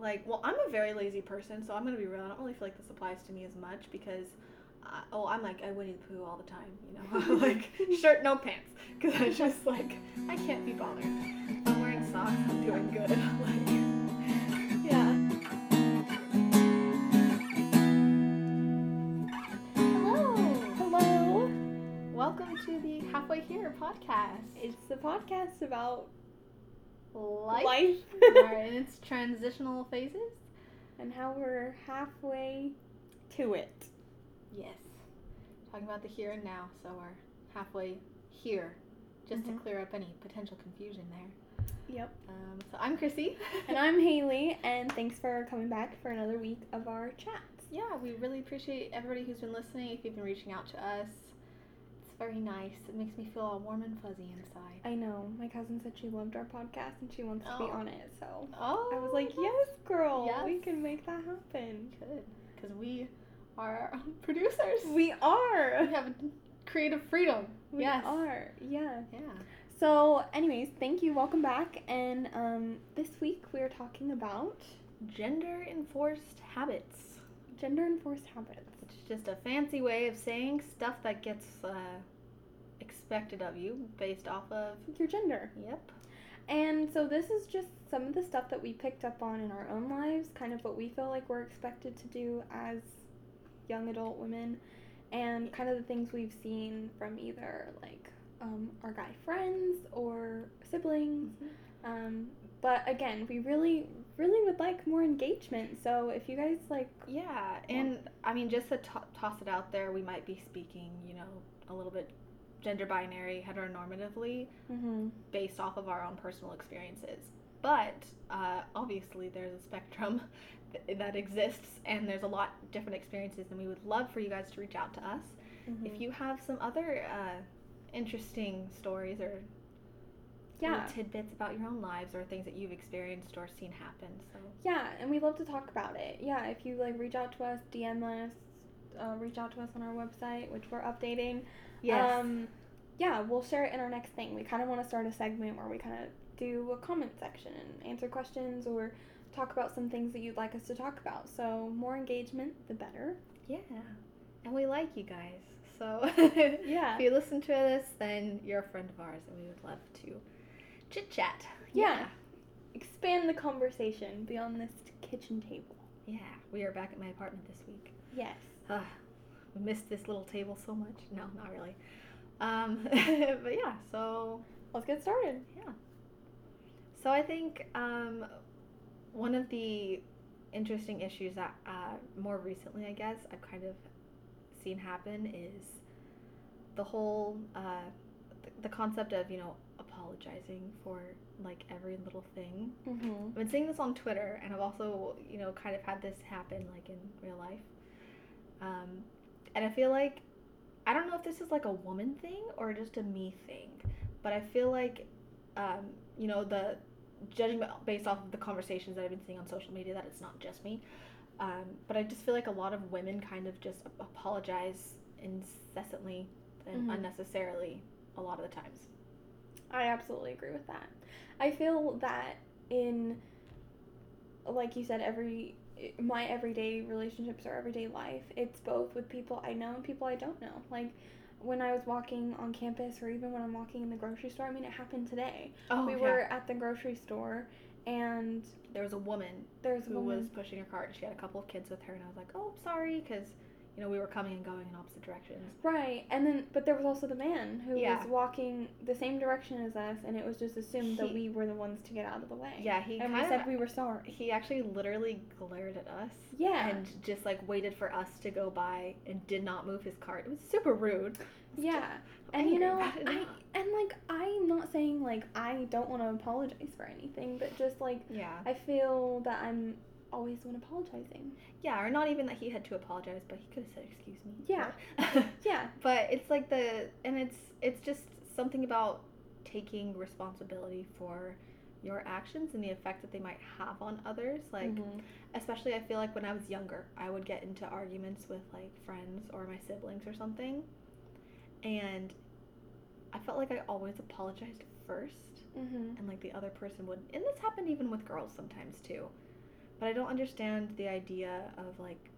like, well, I'm a very lazy person, so I'm gonna be real. I don't really feel like this applies to me as much because, uh, oh, I'm like I Winnie the Pooh all the time, you know, like shirt no pants, because I just like I can't be bothered. I'm wearing socks. I'm doing good. like, Yeah. Hello. Hello. welcome to the Halfway Here podcast. It's the podcast about Life, life are in its transitional phases. and how we're halfway to it. Yes. Talking about the here and now, so we're halfway here, just Mhm. to clear up any potential confusion there. Yep. Um, so I'm Chrissy. And I'm Haley, and thanks for coming back for another week of our chats. yeah, we really appreciate everybody who's been listening. If you've been reaching out to us, very nice. It makes me feel all warm and fuzzy inside. I know. My cousin said she loved our podcast and she wants to be Oh. on it, so Oh, I was like, yes, girl, we can make that happen. good, because we are our own producers. We are. We have creative freedom. We yes. are. Yeah. Yeah. So, anyways, thank you. Welcome back. And um, this week we are talking about Gender enforced habits. gender enforced habits. Just a fancy way of saying stuff that gets uh, expected of you based off of. Your gender. Yep. And so this is just some of the stuff that we picked up on in our own lives, kind of what we feel like we're expected to do as young adult women, and kind of the things we've seen from either like um, our guy friends or siblings. Um, but again, we really, really would like more engagement. So if you guys like, Yeah, and I mean, just to to- toss it out there, we might be speaking, you know, a little bit gender binary, heteronormatively, mm-hmm, based off of our own personal experiences. But uh, obviously, there's a spectrum th- that exists, and there's a lot different experiences, and we would love for you guys to reach out to us mm-hmm. if you have some other uh, interesting stories or yeah, tidbits about your own lives or things that you've experienced or seen happen. So Yeah, and we love to talk about it. Yeah, if you like reach out to us, DM us, uh, reach out to us on our website, which we're updating. Um, yeah, we'll share it in our next thing. We kind of want to start a segment where we kind of do a comment section and answer questions or talk about some things that you'd like us to talk about. So more engagement, the better. yeah, and we like you guys. So Yeah. if you listen to this, then you're a friend of ours, and we would love to chit chat. Yeah. Expand the conversation beyond this kitchen table. yeah. We are back at my apartment this week. Yes. Ugh, we missed this little table so much. No, not really. Um, but yeah, so Let's get started. Yeah. So I think um, one of the interesting issues that uh, more recently, I guess, I've kind of seen happen is the whole uh, th- the concept of you know apologizing for like every little thing. Mm-hmm. I've been seeing this on Twitter, and I've also you know kind of had this happen like in real life. Um, and I feel like I don't know if this is like a woman thing or just a me thing, but I feel like um, you know the judging based off of the conversations that I've been seeing on social media that it's not just me. Um, but I just feel like a lot of women kind of just apologize incessantly and Mhm. unnecessarily a lot of the times. I absolutely agree with that. I feel that in, like you said, every my everyday relationships or everyday life, it's both with people I know and people I don't know. Like when I was walking on campus, or even when I'm walking in the grocery store. I mean, it happened today. Oh, we yeah. were at the grocery store, and There was a woman there was a who woman. was pushing her cart. She had a couple of kids with her, and I was like, "Oh, sorry," because you know we were coming and going in opposite directions. Right, and then but there was also the man who Yeah. was walking the same direction as us, and it was just assumed that we were the ones to get out of the way. Yeah, he and we said we were sorry. he actually literally glared at us. Yeah. and just like waited for us to go by and did not move his cart. It was super rude. Yeah, I'm and you know, I and like I'm not saying like I don't want to apologize for anything, but just like Yeah, I feel that I'm always the one apologizing. yeah, or not even that he had to apologize, but he could have said, "Excuse me." Yeah. Yeah. but it's like the and it's it's just something about taking responsibility for your actions and the effect that they might have on others like Mhm. especially i feel like when i was younger i would get into arguments with like friends or my siblings or something and i felt like i always apologized first Mhm. and like the other person would and this happened even with girls sometimes too but I don't understand the idea of like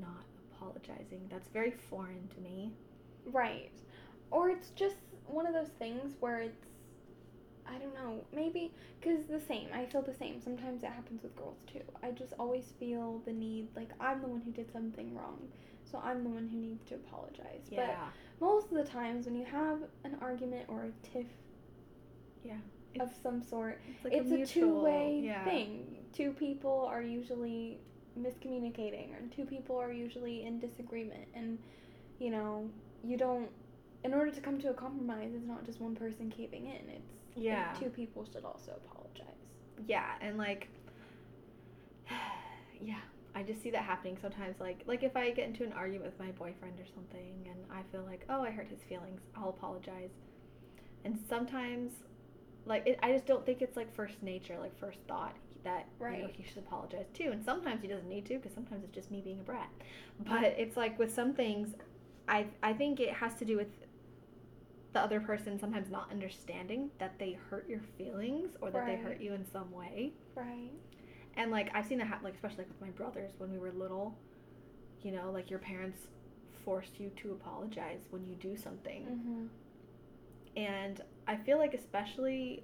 not apologizing. That's very foreign to me. Right. Or it's just one of those things where it's I don't know, maybe cuz the same. I feel the same. Sometimes it happens with girls too. I just always feel the need like I'm the one who did something wrong. So I'm the one who needs to apologize. Yeah. But most of the times when you have an argument or a tiff yeah. of some sort, It's, like it's a, mutual- two-way yeah. thing. Two people are usually miscommunicating, and two people are usually in disagreement, and you know you don't. In order to come to a compromise, it's not just one person caving in. It's Yeah. two people should also apologize. Yeah, and like yeah, I just see that happening sometimes like like if I get into an argument with my boyfriend or something and I feel like, "Oh, I hurt his feelings. I'll apologize." And sometimes like it, I just don't think it's like first nature, like first thought that you know he should apologize too. And sometimes he doesn't need to because sometimes it's just me being a brat. But it's like with some things I I think it has to do with the other person sometimes not understanding that they hurt your feelings or that they hurt you in some way. Right. And like I've seen that happen, like especially like with my brothers when we were little. You know, like your parents forced you to apologize when you do something, Mm-hmm. and I feel like especially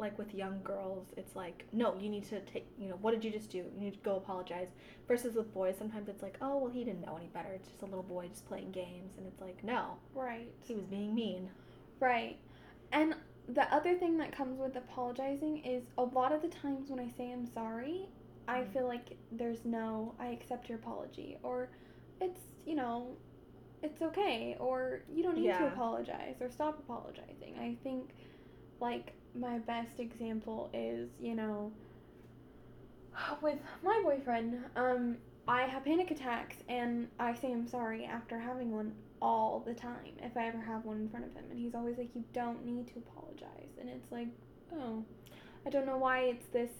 like with young girls, it's like no, you need to take. You know, what did you just do? You need to go apologize. Versus with boys, sometimes it's like, oh well, he didn't know any better. It's just a little boy just playing games, and it's like, no, Right. he was being mean. Right. And the other thing that comes with apologizing is a lot of the times when I say I'm sorry, I Mhm. feel like there's no, I accept your apology. Or it's, you know, it's okay. Or you don't need to apologize. Or stop apologizing. I think, like, my best example is, you know, with my boyfriend, um, I have panic attacks and I say I'm sorry after having one all the time if I ever have one in front of him. And he's always like, You don't need to apologize. And it's like, Oh, I don't know why it's this,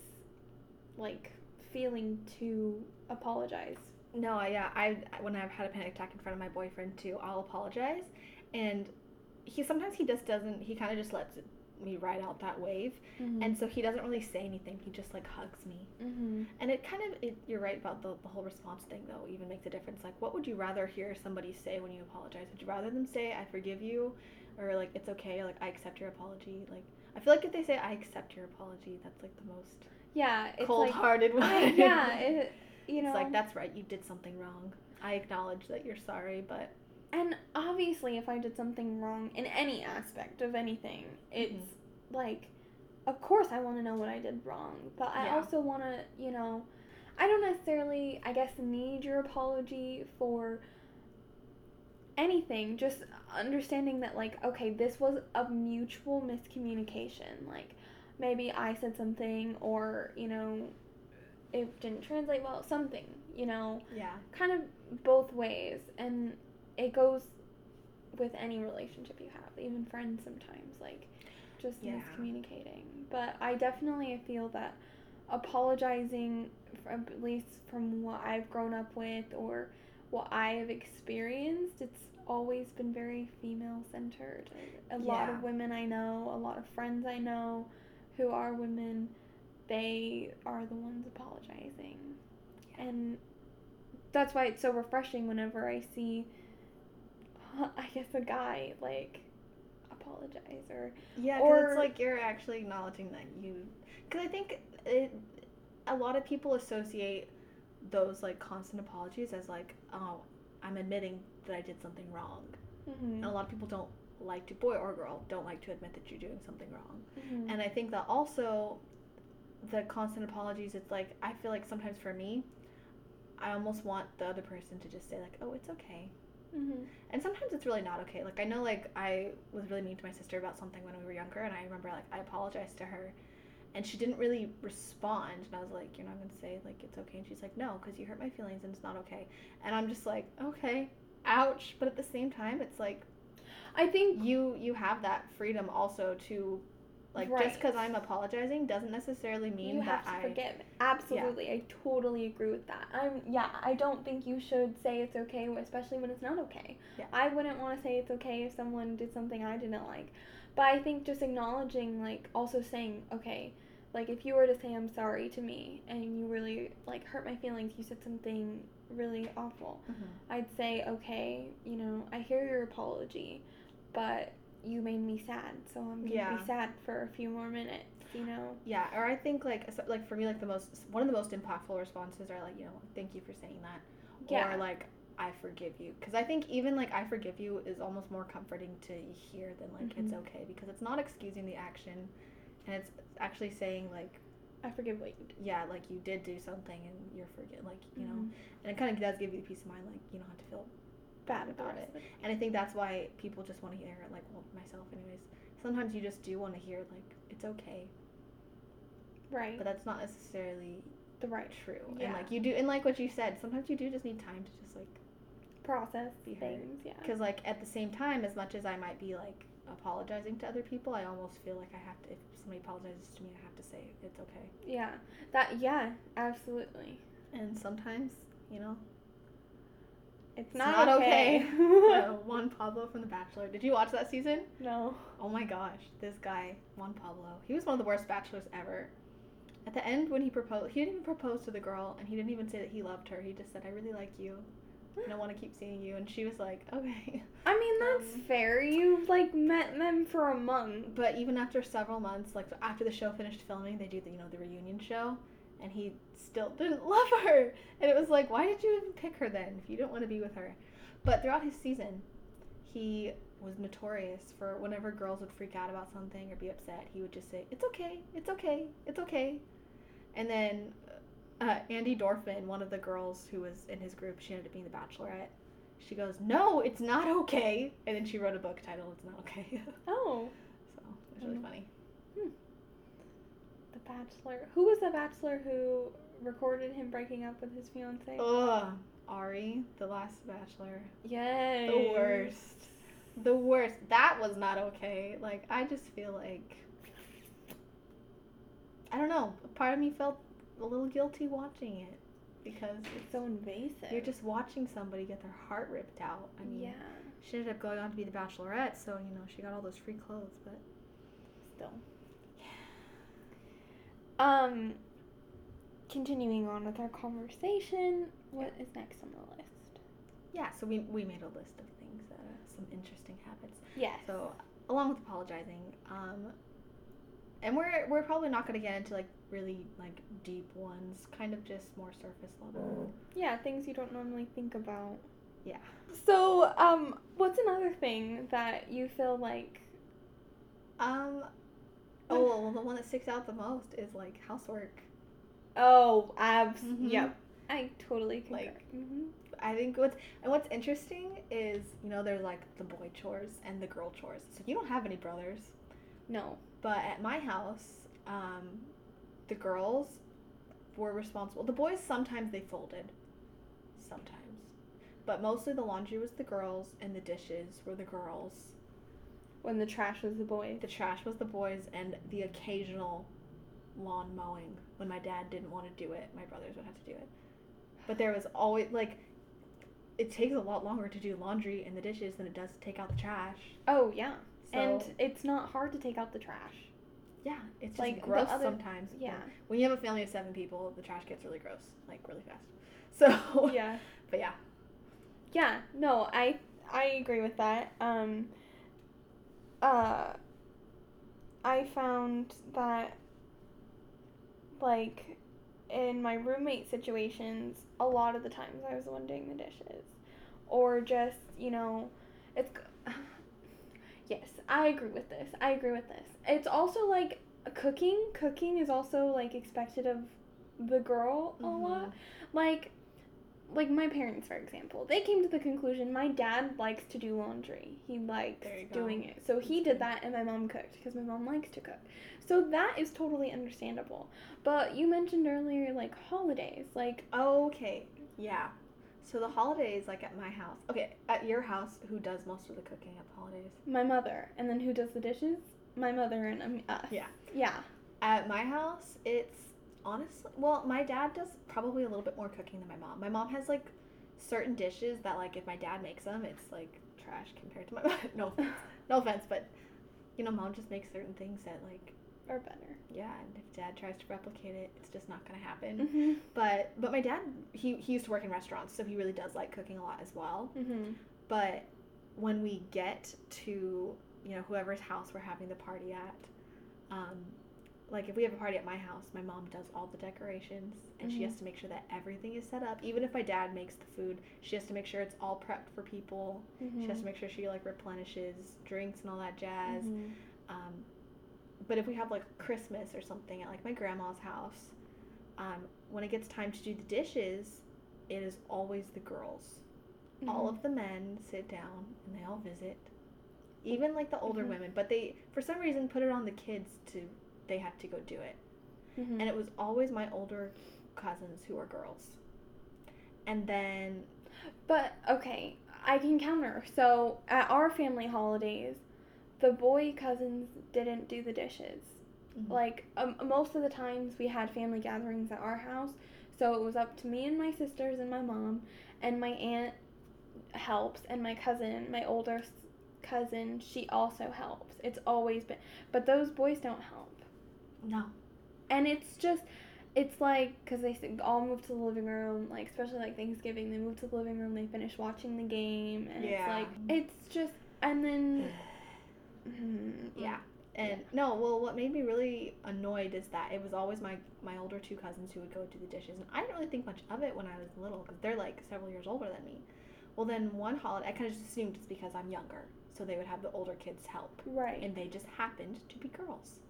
like, feeling to apologize. No, yeah, I when I've had a panic attack in front of my boyfriend too, I'll apologize, and he sometimes he just doesn't. He kind of just lets me ride out that wave, Mm-hmm. and so he doesn't really say anything. He just like hugs me, mm-hmm. and it kind of it, you're right about the the whole response thing though. Even makes a difference. Like, what would you rather hear somebody say when you apologize? Would you rather them say "I forgive you," or like "It's okay," or like "I accept your apology"? Like, I feel like if they say "I accept your apology," that's like the most Yeah, it's cold-hearted one. I- yeah, it, you know. it's like that's right. You did something wrong. I acknowledge that you're sorry, but And obviously, if I did something wrong in any aspect of anything, it's Mm-hmm. like, of course, I want to know what I did wrong. But I Yeah. also want to, you know, I don't necessarily, I guess, need your apology for anything. Just understanding that, like, okay, this was a mutual miscommunication. Like, maybe I said something, or, you know, it didn't translate well, something, you know yeah. kind of both ways and it goes with any relationship you have even friends sometimes like just Yeah. miscommunicating. But i definitely feel that apologizing from, at least from what i've grown up with or what i have experienced it's always been very female centered a lot of women i know a lot of friends i know who are women they are the ones apologizing. And that's why it's so refreshing whenever I see, I guess, a guy like apologize or Yeah, Or- it's like you're actually acknowledging that you. Because I think it, a lot of people associate those like constant apologies as like, oh, I'm admitting that I did something wrong. And a lot of people don't like to, boy or girl, don't like to admit that you're doing something wrong. Mhm. And I think that also the constant apologies, it's like, I feel like sometimes for me, I almost want the other person to just say, like, oh, it's okay. Mhm. And sometimes it's really not okay. Like I know like I was really mean to my sister about something when we were younger and I remember like I apologized to her and she didn't really respond and I was like, You're not gonna say like it's okay and she's like, No, because you hurt my feelings and it's not okay. And I'm just like, Okay, ouch but at the same time it's like I think you you have that freedom also to like just because I'm apologizing doesn't necessarily mean you that have to I forgive. Absolutely, I totally agree with that. I'm yeah. I don't think you should say it's okay, especially when it's not okay. Yeah. I wouldn't want to say it's okay if someone did something I didn't like, but I think just acknowledging, like, also saying, okay, Like if you were to say I'm sorry to me and you really like hurt my feelings, you said something really awful. Mm-hmm. I'd say, okay, you know, I hear your apology, but you made me sad, so I'm gonna Yeah. be sad for a few more minutes, you know? Yeah, or I think like like for me like the most one of the most impactful responses are like you know thank you for saying that, Yeah. or like I forgive you because I think even like I forgive you is almost more comforting to hear than like it's Mhm. okay because it's not excusing the action, and it's actually saying like I forgive what you did. yeah like you did do something and you're forget like you know Mhm. and it kind of does give you the peace of mind like you don't have to feel bad about it. and I think that's why people just want to hear like well myself anyways sometimes you just do want to hear like it's okay Right. but that's not necessarily the right true. And Yeah. like you do, and like what you said, sometimes you do just need time to just like, process Be heard. things, yeah. because like at the same time, as much as I might be like apologizing to other people, I almost feel like I have to. If somebody apologizes to me, I have to say it's okay. Yeah. That yeah, absolutely. And sometimes, you know, It's, not, not okay. uh, Juan Pablo from The Bachelor. Did you watch that season? no. Oh my gosh, this guy Juan Pablo. He was one of the worst bachelors ever. At the end, when he proposed, he didn't even propose to the girl, and he didn't even say that he loved her. He just said, "I really like you, and I want to keep seeing you." And she was like, "Okay." I mean that's Um, fair. You've like met them for a month. But even after several months, like after the show finished filming, they do the you know the reunion show, and he still didn't love her. And it was like, why did you even pick her then if you didn't want to be with her? But throughout his season, he was notorious for whenever girls would freak out about something or be upset, he would just say, "It's okay, it's okay, it's okay." And then uh, Andi Dorfman, one of the girls who was in his group, she ended up being the Bachelorette. She goes, "No, it's not okay," and then she wrote a book titled "It's Not Okay." Oh, so it was really Mm. funny. Bachelor. Who was the Bachelor who recorded him breaking up with his fiance? Ugh, Ari, the last Bachelor, Yay. the worst, the worst. That was not okay. Like I just feel like I don't know. Part of me felt a little guilty watching it because It's so invasive. you're just watching somebody get their heart ripped out. I mean, yeah. she ended up going on to be the Bachelorette, so you know she got all those free clothes. But Still. Um. Continuing on with our conversation, what is next on the list? yeah, so we we made a list of things that are some interesting habits. Yes. So along with apologizing, um, and we're we're probably not going to get into like really like deep ones, kind of just more surface level. Yeah, things you don't normally think about. Yeah. So, um, what's another thing that you feel like? Um. Well, the one that sticks out the most is like housework. Oh, abs. Mhm. Yep. I totally concur. Like- hmm I think what's and what's interesting is you know there's like the boy chores and the girl chores. So you don't have any brothers, No. but at my house, um, the girls were responsible. The boys sometimes they folded, sometimes, but mostly the laundry was the girls and the dishes were the girls. When the trash was the boys. The trash was the boys and the occasional lawn mowing. When my dad didn't want to do it, my brothers would have to do it. But there was always like it takes a lot longer to do laundry and the dishes than it does to take out the trash. Oh yeah. So and it's not hard to take out the trash. yeah, it's like, gross other- sometimes. Yeah. When you have a family of seven people, the trash gets really gross, like really fast. So yeah. but yeah. Yeah. No, I I agree with that. Um. Uh. I found that like in my roommate situations, a lot of the times I was the one doing the dishes, or just you know, it's. Yes, I agree with this. I agree with this. It's also like cooking. Cooking is also like expected of the girl a lot. Mhm. Like, like my parents, for example, they came to the conclusion my dad likes to do laundry. He likes There you go. doing it. So he did that, and my mom cooked because my mom likes to cook. So that is totally understandable. But you mentioned earlier, like holidays, like Okay. Yeah. So the holidays, like at my house. Okay, at your house, who does most of the cooking at the holidays? my mother, and then who does the dishes? My mother and um, us. Yeah. Yeah. At my house, it's honestly well, my dad does probably a little bit more cooking than my mom. My mom has like certain dishes that like if my dad makes them, it's like trash compared to my mom. no offense, no offense, but you know, mom just makes certain things that like are better. Yeah, and if dad tries to replicate it, it's just not gonna happen. Mm-hmm. But but my dad he he used to work in restaurants, so he really does like cooking a lot as well. Mm-hmm. But when we get to you know whoever's house we're having the party at, um, like if we have a party at my house, my mom does all the decorations and she Mhm. has to make sure that everything is set up. Even if my dad makes the food, she has to make sure it's all prepped for people. Mm-hmm. She has to make sure she like replenishes drinks and all that jazz. Mhm. Um, but if we have like Christmas or something at like my grandma's house, um, when it gets time to do the dishes, it is always the girls. All Mhm. of the men sit down and they all visit, even like the older Mhm. women. But they, for some reason, put it on the kids to they have to go do it. Mhm. And it was always my older cousins who were girls. And then But okay, I can counter. So at our family holidays, the boy cousins didn't do the dishes. Mhm. Like um, most of the times we had family gatherings at our house, so it was up to me and my sisters and my mom, and my aunt helps, and my cousin, my older cousin, she also helps. It's always been, but those boys don't help, no, and it's just. It's like because they all move to the living room, like especially like Thanksgiving, they move to the living room, they finish watching the game, and it's like it's just, and then mm, yeah. And no, well, what made me really annoyed is that it was always my my older two cousins who would go do the dishes, and I didn't really think much of it when I was little because they're like several years older than me. Well, then one holiday, I kind of just assumed it's because I'm younger, so they would have the older kids help, right, and they just happened to be girls.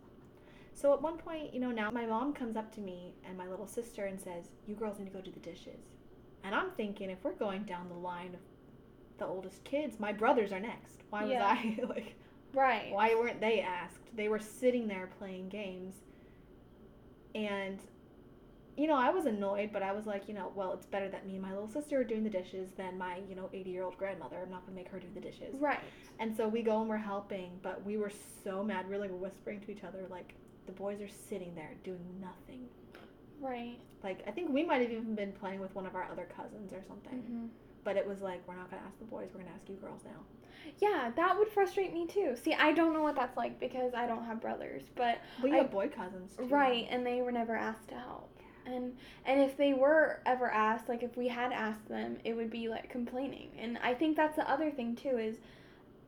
So at one point, you know, now my mom comes up to me and my little sister and says, "You girls need to go do the dishes," and I'm thinking if we're going down the line of the oldest kids, my brothers are next. Why was Yeah. I like? right, Why weren't they asked? They were sitting there playing games. And, you know, I was annoyed, but I was like, you know, well, it's better that me and my little sister are doing the dishes than my, you know, 80 year old grandmother. I'm not going to make her do the dishes. right. And so we go and we're helping, but we were so mad. We were like whispering to each other, like, the boys are sitting there doing nothing. Right. Like, I think we might have even been playing with one of our other cousins or something. hmm But it was like, we're not to ask the boys, we're to ask you girls now. Yeah, that would frustrate me too. See, I don't know what that's like because I don't have brothers, but we have boy cousins, too. right, and they were never asked to help. And and if they were ever asked, like if we had asked them, it would be like complaining. And I think that's the other thing too is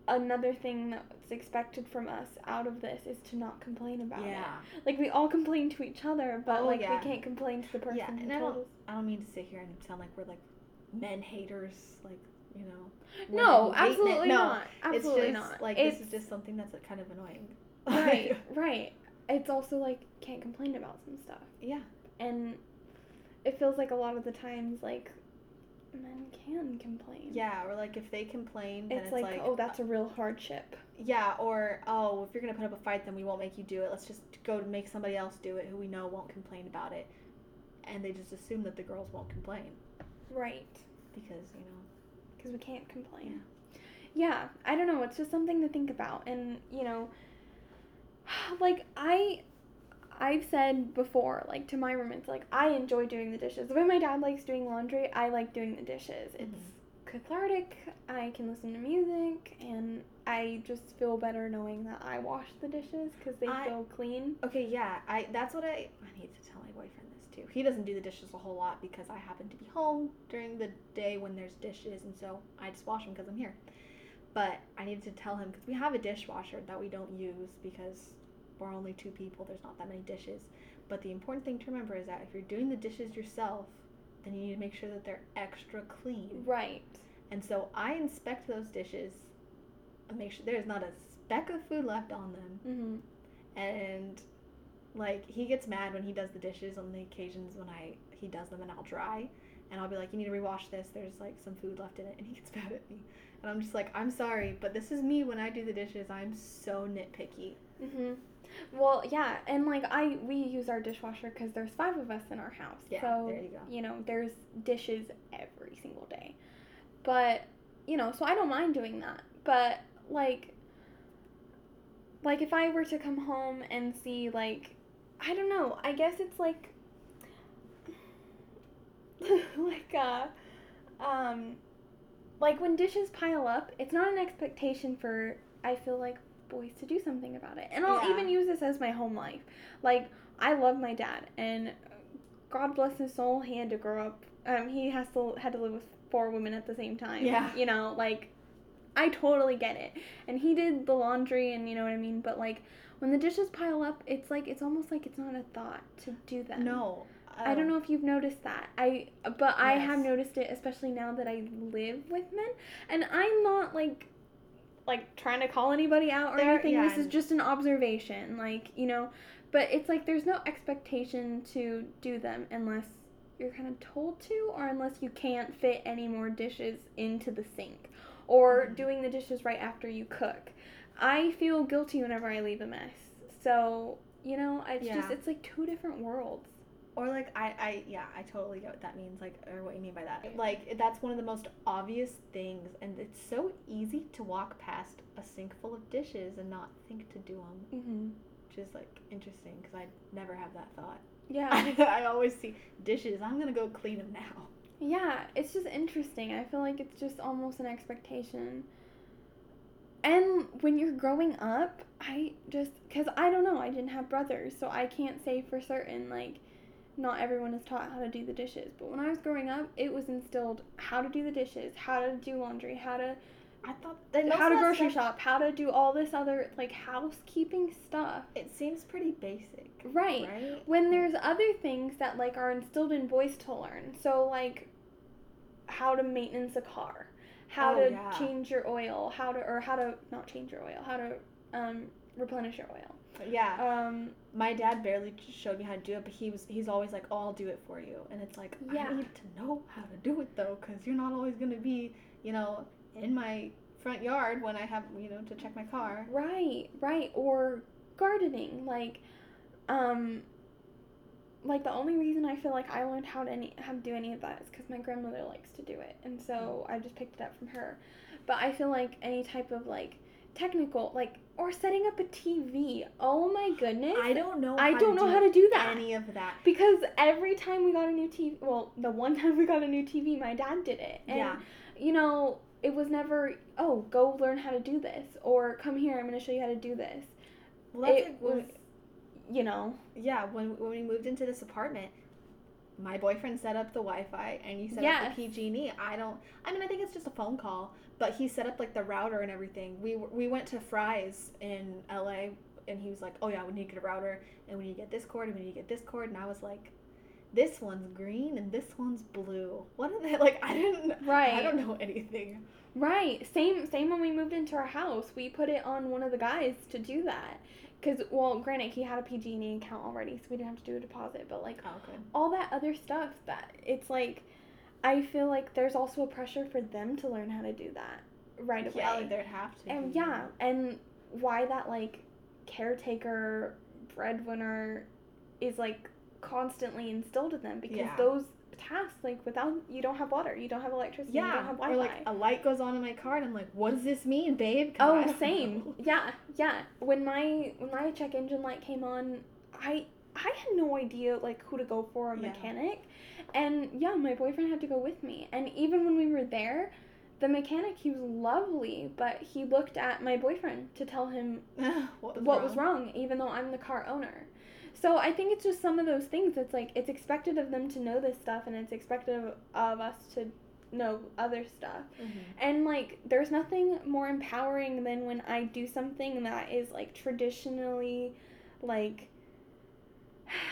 another thing that's expected from us out of this is to not complain about Yeah. it. Like we all complain to each other, but Oh, like yeah. we can't complain to the person Yeah, who and I told don't- us. I don't mean to sit here and sound like we're like men haters, like you know. No, who hate men. absolutely No, not. Absolutely it's just not. like it's, this is just something that's like, kind of annoying. right, right. It's also like can't complain about some stuff. yeah. and it feels like a lot of the times like men can complain. Yeah, or like if they complain, then it's, it's, like, like, oh that's uh a real hardship. Yeah, or oh, if you're gonna put up a fight, then we won't make you do it. Let's just go to make somebody else do it who we know won't complain about it, and they just assume that the girls won't complain. Right. Because you know. because we can't complain. Yeah i don't know. It's just something to think about. And you know like i i've said before like to my roommates like i enjoy doing the dishes the way my dad likes doing laundry i like doing the dishes it's Mhm. cathartic i can listen to music and i just feel better knowing that i wash the dishes because they I- feel clean Okay, yeah, I that's what I I need to tell my boyfriend this too. He doesn't do the dishes a whole lot because I happen to be home during the day when there's dishes, and so I just wash them because I'm here. But I needed to tell him because we have a dishwasher that we don't use because we're only two people. There's not that many dishes. But the important thing to remember is that if you're doing the dishes yourself, then you need to make sure that they're extra clean. right And so I inspect those dishes and make sure there's not a speck of food left on them mm-hmm. and like he gets mad when he does the dishes on the occasions when I he does them and I'll dry and I'll be like you need to rewash this there's like some food left in it and he gets mad at me and I'm just like I'm sorry but this is me when I do the dishes I'm so nitpicky Mm-hmm. Well, yeah, and like I, we use our dishwasher because there's five of us in our house. Yeah, so there you go. you know, there's dishes every single day. But you know, so I don't mind doing that. But like, like if I were to come home and see like, I don't know. I guess it's like, like uh, um, like when dishes pile up, it's not an expectation for I feel like boys to do something about it. And I'll Yeah. even use this as my home life. Like I love my dad, and God bless his soul, he had to grow up. Um, he has to had to live with four women at the same time. Yeah. You know, like I totally get it. And he did the laundry, and you know what I mean. But like when the dishes pile up, it's like it's almost like it's not a thought to do that. No. I don't know if you've noticed that. I but I have noticed it especially now that I live with men and I'm not like like trying to call anybody out or There- anything. yeah, This is just an observation, like, you know, but it's like there's no expectation to do them unless you're kind of told to or unless you can't fit any more dishes into the sink or Mhm. doing the dishes right after you cook. I feel guilty whenever I leave a mess. So, you know, it's just it's like two different worlds. Or like I, I yeah, I totally get what that means, like or what you mean by that. Like that's one of the most obvious things, and it's so easy to walk past a sink full of dishes and not think to do them, Mhm. which is like interesting because I never have that thought. Yeah. I always see dishes. I'm gonna go clean them now. yeah, it's just interesting. I feel like it's just almost an expectation. And when you're growing up, I just cuz I don't know, I didn't have brothers, so I can't say for certain like not everyone is taught how to do the dishes. But when I was growing up, it was instilled how to do the dishes, how to do laundry, how to I thought that how to grocery stuff- shop, how to do all this other like housekeeping stuff. It seems pretty basic, Right. right? when there's other things that like are instilled in boys to learn so like how to maintenance a car how Oh, to yeah. change your oil how to or how to not change your oil how to um, replenish your oil Yeah, um, my dad barely showed me how to do it, but he was he's always like, "Oh, I'll do it for you," and it's like Yeah. I need to know how to do it though, because you're not always gonna be, you know, in my front yard when I have you know to check my car. right right or gardening like um like the only reason I feel like I learned how to any how to do any of that is because my grandmother likes to do it, and so I just picked it up from her. But I feel like any type of like technical like or setting up a TV. Oh my goodness! I don't know. I how don't to know do how to do that Any of that. because every time we got a new TV, well, the one time we got a new TV, my dad did it, and yeah. you know it was never oh go learn how to do this or come here I'm going to show you how to do this. Well, that's it was you know yeah when when we moved into this apartment. My boyfriend set up the Wi-Fi and he set Yes. up the PG&E. I don't. I mean, I think it's just a phone call, but he set up like the router and everything. We we went to Fry's in LA, and he was like, "Oh yeah, we need to get a router, and we need to get this cord, and we need to get this cord." And I was like, "This one's green and this one's blue. What are they like? I didn't. Right. I don't know anything. Right. Same same when we moved into our house. We put it on one of the guys to do that. Cuz well, granted he had a PG&E account already, so we didn't have to do a deposit, but like Oh, good. all that other stuff that it's like I feel like there's also a pressure for them to learn how to do that right away. Yeah, like there'd have to. and yeah, and why that like caretaker breadwinner is like constantly instilled in them because Yeah. those tasks like without you don't have water, you don't have electricity, you don't Yeah, have or Wi-Fi. like a light goes on in my car, and I'm like, "What does this mean, babe Oh, same. know. Yeah, yeah. When my when my check engine light came on, I I had no idea like who to go for a Yeah. mechanic, and yeah, my boyfriend had to go with me. And even when we were there, the mechanic he was lovely, but he looked at my boyfriend to tell him what was what wrong? was wrong, even though I'm the car owner. So I think it's just some of those things. It's like it's expected of them to know this stuff, and it's expected of, of us to know other stuff. Mhm. And like, there's nothing more empowering than when I do something that is like traditionally, like,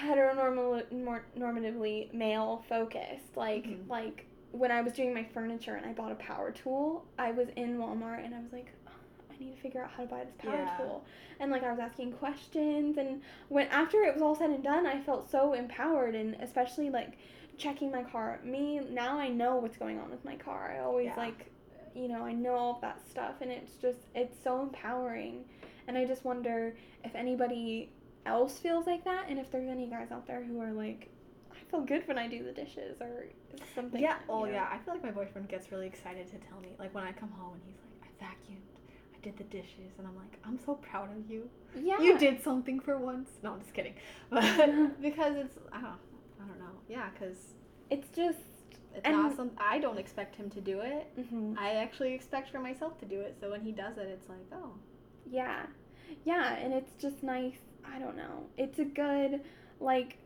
heteronormal, more normatively male focused. Like, Mhm. like when I was doing my furniture and I bought a power tool, I was in Walmart and I was like, "Oh, I need to figure out how to buy this power Yeah. tool. And like I was asking questions, and when after it was all said and done, I felt so empowered, and especially like checking my car. Me now I know what's going on with my car. I always Yeah. like, you know, I know all that stuff, and it's just it's so empowering. And I just wonder if anybody else feels like that, and if there's any guys out there who are like, I feel good when I do the dishes or something. Yeah. you Oh, know? yeah. I feel like my boyfriend gets really excited to tell me, like when I come home and he's like, "I vacuumed, I did the dishes," and I'm like, "I'm so proud of you. Yeah. You did something for once." No, I'm just kidding. But because it's, I don't, I don't know. Yeah, because It's just. it's And- not some. I don't expect him to do it. hmm I actually expect for myself to do it. So when he does it, it's like, oh, Yeah. yeah, and it's just nice. I don't know. It's a good like.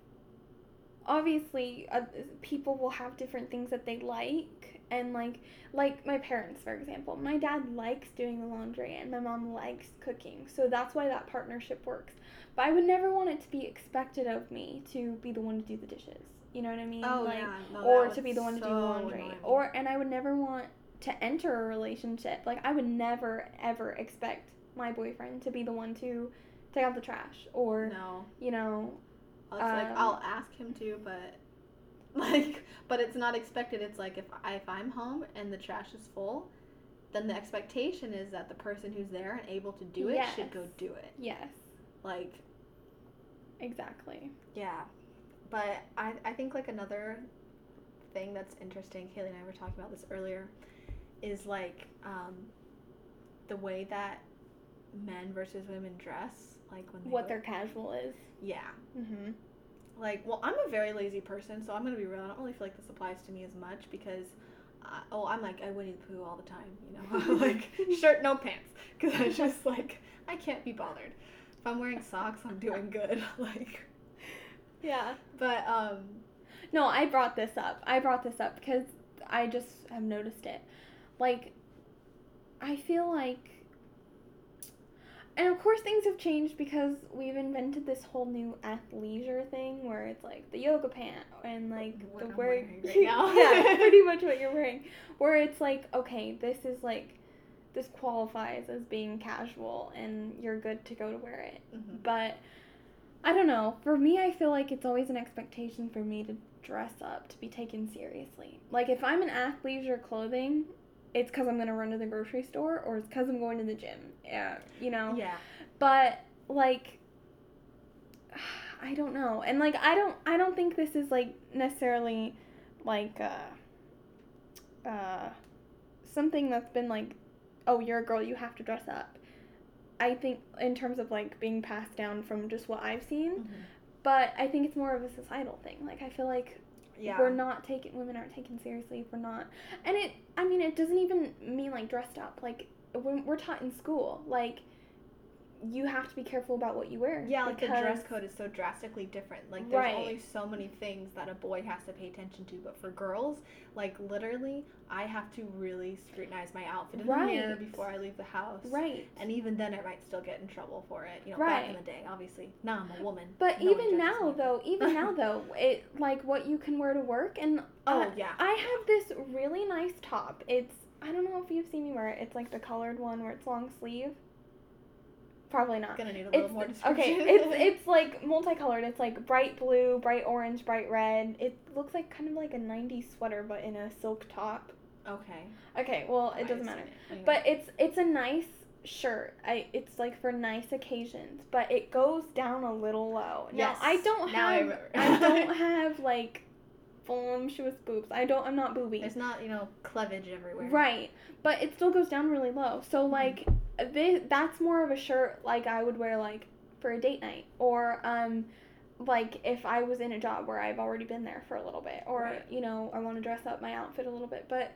Obviously, uh, people will have different things that they like, and like like my parents, for example. My dad likes doing the laundry, and my mom likes cooking, so that's why that partnership works. But I would never want it to be expected of me to be the one to do the dishes. You know what I mean? Oh like, yeah, no, or to be the one to do the laundry annoy me. or and i would never want to enter a relationship like i would never ever expect my boyfriend to be the one to take out the trash or no. you know It's like Um, I'll ask him to, but like, but it's not expected. It's like if I, if I'm home and the trash is full, then the expectation is that the person who's there and able to do it should go do it. yes Like, exactly yeah. But I I think like another thing that's interesting. Haley and I were talking about this earlier, is like um, the way that men versus women dress. Like when they what go- their casual is. Yeah. mm-hmm. Like well i'm a very lazy person so i'm gonna be real i don't really feel like this applies to me as much because uh, oh i'm like i winnie the pooh all the time you know? Like shirt no pants because i just like i can't be bothered. If i'm wearing socks i'm doing good like yeah. but um no i brought this up. I brought this up because i just have noticed it. Like i feel like and of course things have changed because we've invented this whole new athleisure thing where it's like the yoga pant and like What the I'm wear right now. yeah pretty much what you're wearing where it's like okay this is like this qualifies as being casual and you're good to go to wear it mhm. but I don't know. For me, I feel like it's always an expectation for me to dress up to be taken seriously. Like if I'm in athleisure clothing, it's because I'm gonna run to the grocery store or it's because I'm going to the gym. Yeah, you know. yeah But like, I don't know, and like I don't I don't think this is like necessarily like uh uh something that's been like, oh you're a girl you have to dress up. I think in terms of like being passed down from just what I've seen, Mhm. but I think it's more of a societal thing. Like I feel like yeah we're not taken women aren't taken seriously if we're not and it i mean it doesn't even mean like dressed up like when we're taught in school like you have to be careful about what you wear yeah like the dress code is so drastically different. Like there's Right. only so many things that a boy has to pay attention to but for girls like literally i have to really scrutinize my outfit in the mirror before i leave the house. Right. And even then i might still get in trouble for it you know back in Right. the day obviously. Now i'm a woman. But No even now me. though even now though it like what you can wear to work and oh uh, yeah. I have this really nice top. It's i don't know if you've seen me wear it. It's like the colored one where it's long sleeve probably not. Gonna need a little it's more description okay it's it's like multicolored. It's like bright blue bright orange bright red. It looks like kind of like a 90s sweater but in a silk top. Okay. Okay well it doesn't matter. it. Anyway. but it's it's a nice shirt. I it's like for nice occasions but it goes down a little low. Yes. now i don't now I have remember. I don't have like voluptuous boobs. I don't i'm not booby. It's not you know cleavage everywhere. Right, but it still goes down really low. So like this, that's more of a shirt like I would wear like for a date night or um like if I was in a job where I've already been there for a little bit or Right. you know I want to dress up my outfit a little bit. But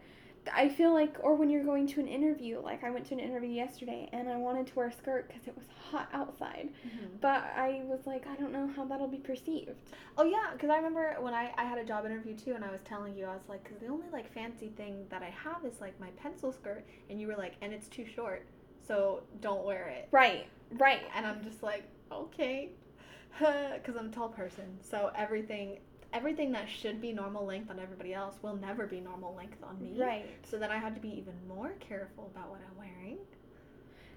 I feel like or when you're going to an interview, like I went to an interview yesterday and I wanted to wear a skirt cuz it was hot outside. Mhm. But I was like I don't know how that'll be perceived. Oh yeah, because I remember when I, I had a job interview too, and I was telling you I was like, because the only like fancy thing that I have is like my pencil skirt, and you were like, and it's too short, so don't wear it. Right. Right. And I'm just like, okay, because I'm a tall person, so everything everything that should be normal length on everybody else will never be normal length on me. Right. So then I had to be even more careful about what I'm wearing.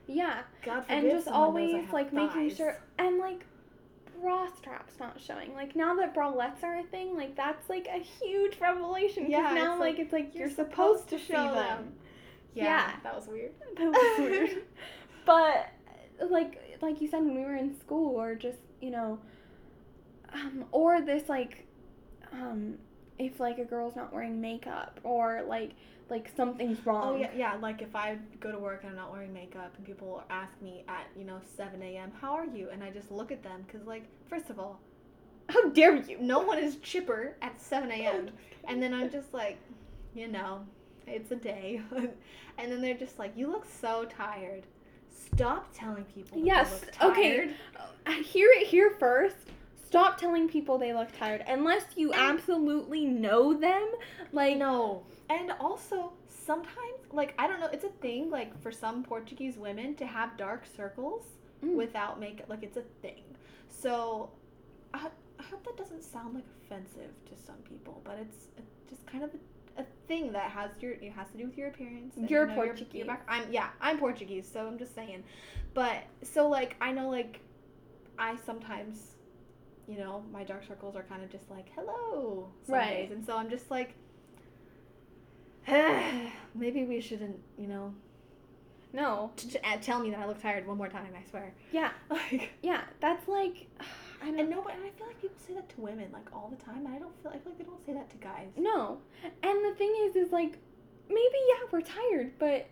Yeah. God forbid and just someone knows I always like making sure and like bra straps not showing like now that bralettes are a thing like that's like a huge revelation Yeah, now it's like, like, it's like you're, you're supposed, supposed to to show them, them. Yeah, Yeah. that was weird. that was weird but like like you said when we were in school or just you know um or this like um if like a girl's not wearing makeup or like like something's wrong Oh yeah, yeah. Like if I go to work and I'm not wearing makeup, and people ask me at you know 7 a.m. how are you, and I just look at them because like first of all, how dare you no one is chipper at 7 a.m. and then I'm just like, you know, it's a day, and then they're just like, you look so tired. stop telling people. Yes, okay. Uh, Hear it here first. Stop telling people they look tired unless you absolutely know them. Like No. And also, sometimes, like, I don't know, it's a thing, like, for some Portuguese women to have dark circles Mm. without makeup. Like, it's a thing. So, I, I hope that doesn't sound, like, offensive to some people, but it's, it's just kind of a, a thing that has your, it has to do with your appearance. You're you know, Portuguese. Your back, I'm, yeah, I'm Portuguese, so I'm just saying. But, so, like, I know, like, I sometimes, you know, my dark circles are kind of just like, hello, some Right. days. And so I'm just like, maybe we shouldn't, you know, no. t- t- uh, tell me that I look tired one more time, I swear. Yeah. Like, Yeah, that's like I don't and no, but and I feel like people say that to women, like, all the time. And I don't feel, I feel like they don't say that to guys. No. And the thing is is like maybe yeah, we're tired, but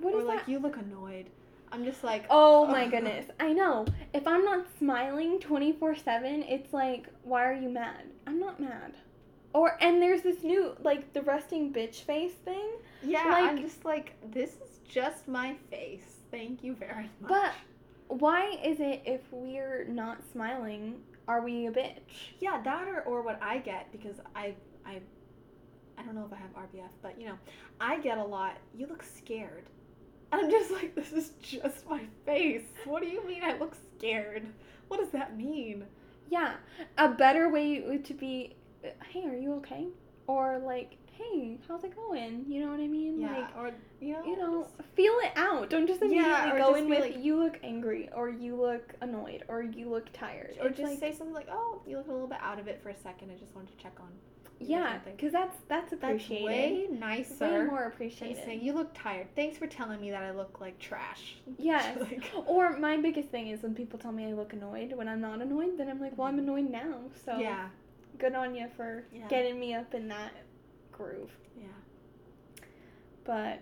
what or is like, that? you look annoyed. I'm just like, Oh my goodness. I know. If I'm not smiling 24/7, it's like why are you mad? I'm not mad. Or and there's this new like the resting bitch face thing. yeah, like- I'm just like, this is just my face. Thank you very much. But why is it if we're not smiling, are we a bitch? Yeah, that or, or what I get because I I I don't know if I have RBF, but you know, I get a lot. You look scared. And I'm just like, this is just my face. What do you mean I look scared? What does that mean? Yeah, a better way to be, hey, are you okay? Or like, hey, how's it going? You know what I mean? Yeah, Like, or you know, you know, feel it out. Don't just immediately or go in with like- you look angry or you look annoyed or you look tired or It's just like, say something like, "Oh, you look a little bit out of it for a second. I just wanted to check on." yeah, because that's that's That's appreciated. way Way nicer Way more appreciated. saying you look tired. Thanks for telling me that I look like trash. Yes. Like- Or my biggest thing is when people tell me I look annoyed when I'm not annoyed, then I'm like, well, I'm mm-hmm. annoyed now. So yeah, good on you for Yeah. getting me up in that groove. yeah. But